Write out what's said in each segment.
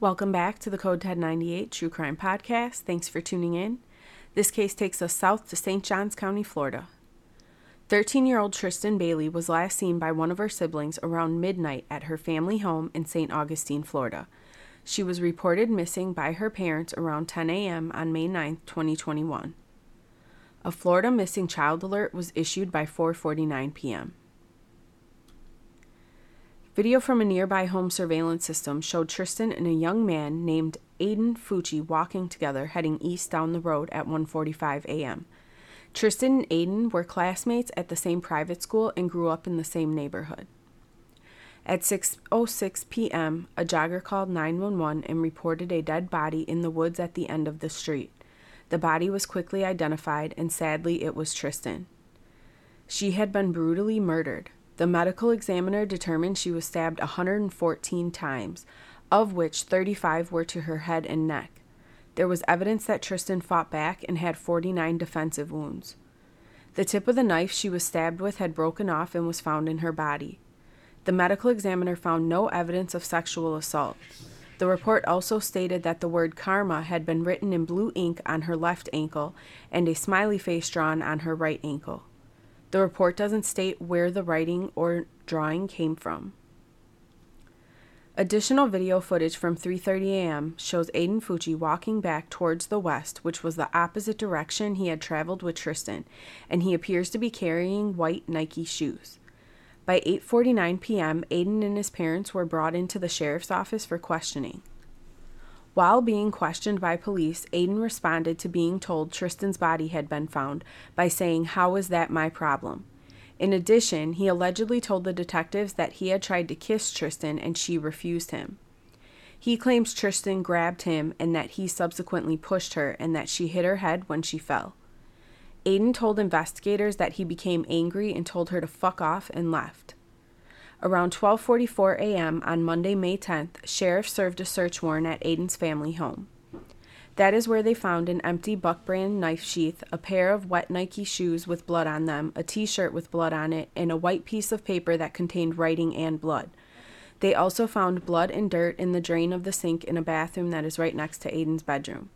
Welcome back to the Code 1098 True Crime Podcast. Thanks for tuning in. This case takes us south to St. Johns County, Florida. 13 year old Trystin Bailey was last seen by one of her siblings around midnight at her family home in St. Augustine, Florida. She was reported missing by her parents around 10 a.m. on May 9, 2021. A Florida missing child alert was issued by 4:49 p.m. Video from a nearby home surveillance system showed Trystin and a young man named Aiden Fucci walking together heading east down the road at 1:45 a.m. Trystin and Aiden were classmates at the same private school and grew up in the same neighborhood. At 6:06 p.m., a jogger called 911 and reported a dead body in the woods at the end of the street. The body was quickly identified and sadly it was Trystin. She had been brutally murdered. The medical examiner determined she was stabbed 114 times, of which 35 were to her head and neck. There was evidence that Trystin fought back and had 49 defensive wounds. The tip of the knife she was stabbed with had broken off and was found in her body. The medical examiner found no evidence of sexual assault. The report also stated that the word karma had been written in blue ink on her left ankle and a smiley face drawn on her right ankle. The report doesn't state where the writing or drawing came from. Additional video footage from 3:30 a.m. shows Aiden Fucci walking back towards the west, which was the opposite direction he had traveled with Trystin, and he appears to be carrying white Nike shoes. By 8:49 p.m., Aiden and his parents were brought into the sheriff's office for questioning. While being questioned by police, Aiden responded to being told Trystin's body had been found by saying, "How is that my problem?" In addition, he allegedly told the detectives that he had tried to kiss Trystin and she refused him. He claims Trystin grabbed him and that he subsequently pushed her and that she hit her head when she fell. Aiden told investigators that he became angry and told her to fuck off and left. Around 12:44 a.m. on Monday, May 10th, sheriffs served a search warrant at Aiden's family home. That is where they found an empty Buck brand knife sheath, a pair of wet Nike shoes with blood on them, a t shirt with blood on it, and a white piece of paper that contained writing and blood. They also found blood and dirt in the drain of the sink in a bathroom that is right next to Aiden's bedroom.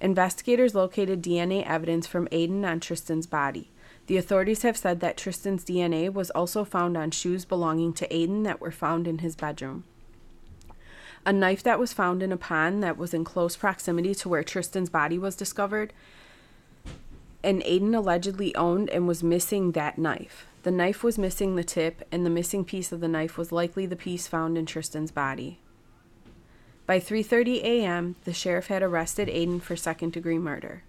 Investigators located DNA evidence from Aiden on Trystin's body. The authorities have said that Trystin's DNA was also found on shoes belonging to Aiden that were found in his bedroom a knife that was found in a pond that was in close proximity to where Trystin's body was discovered. And Aiden allegedly owned and was missing that knife. The knife was missing the tip, and the missing piece of the knife was likely the piece found in Trystin's body. By 3:30 a.m., the sheriff had arrested Aiden for second-degree murder.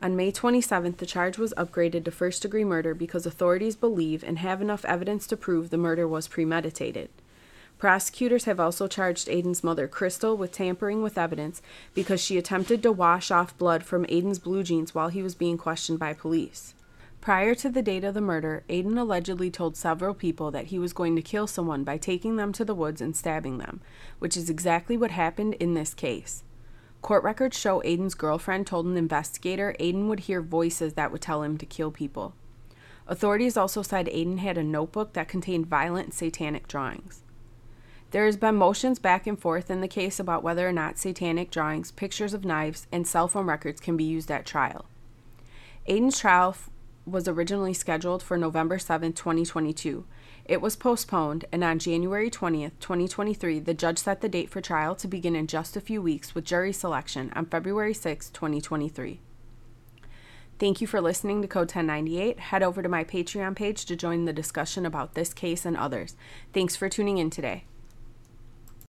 On May 27th, the charge was upgraded to first-degree murder because authorities believe and have enough evidence to prove the murder was premeditated. Prosecutors have also charged Aiden's mother, Crystal, with tampering with evidence because she attempted to wash off blood from Aiden's blue jeans while he was being questioned by police. Prior to the date of the murder, Aiden allegedly told several people that he was going to kill someone by taking them to the woods and stabbing them, which is exactly what happened in this case. Court records show Aiden's girlfriend told an investigator Aiden would hear voices that would tell him to kill people. Authorities also said Aiden had a notebook that contained violent satanic drawings. There has been motions back and forth in the case about whether or not satanic drawings, pictures of knives, and cell phone records can be used at trial. Aiden's trial was originally scheduled for November 7, 2022. It was postponed, and on January 20th, 2023, the judge set the date for trial to begin in just a few weeks with jury selection on February 6, 2023. Thank you for listening to Code 1098. Head over to my Patreon page to join the discussion about this case and others. Thanks for tuning in today.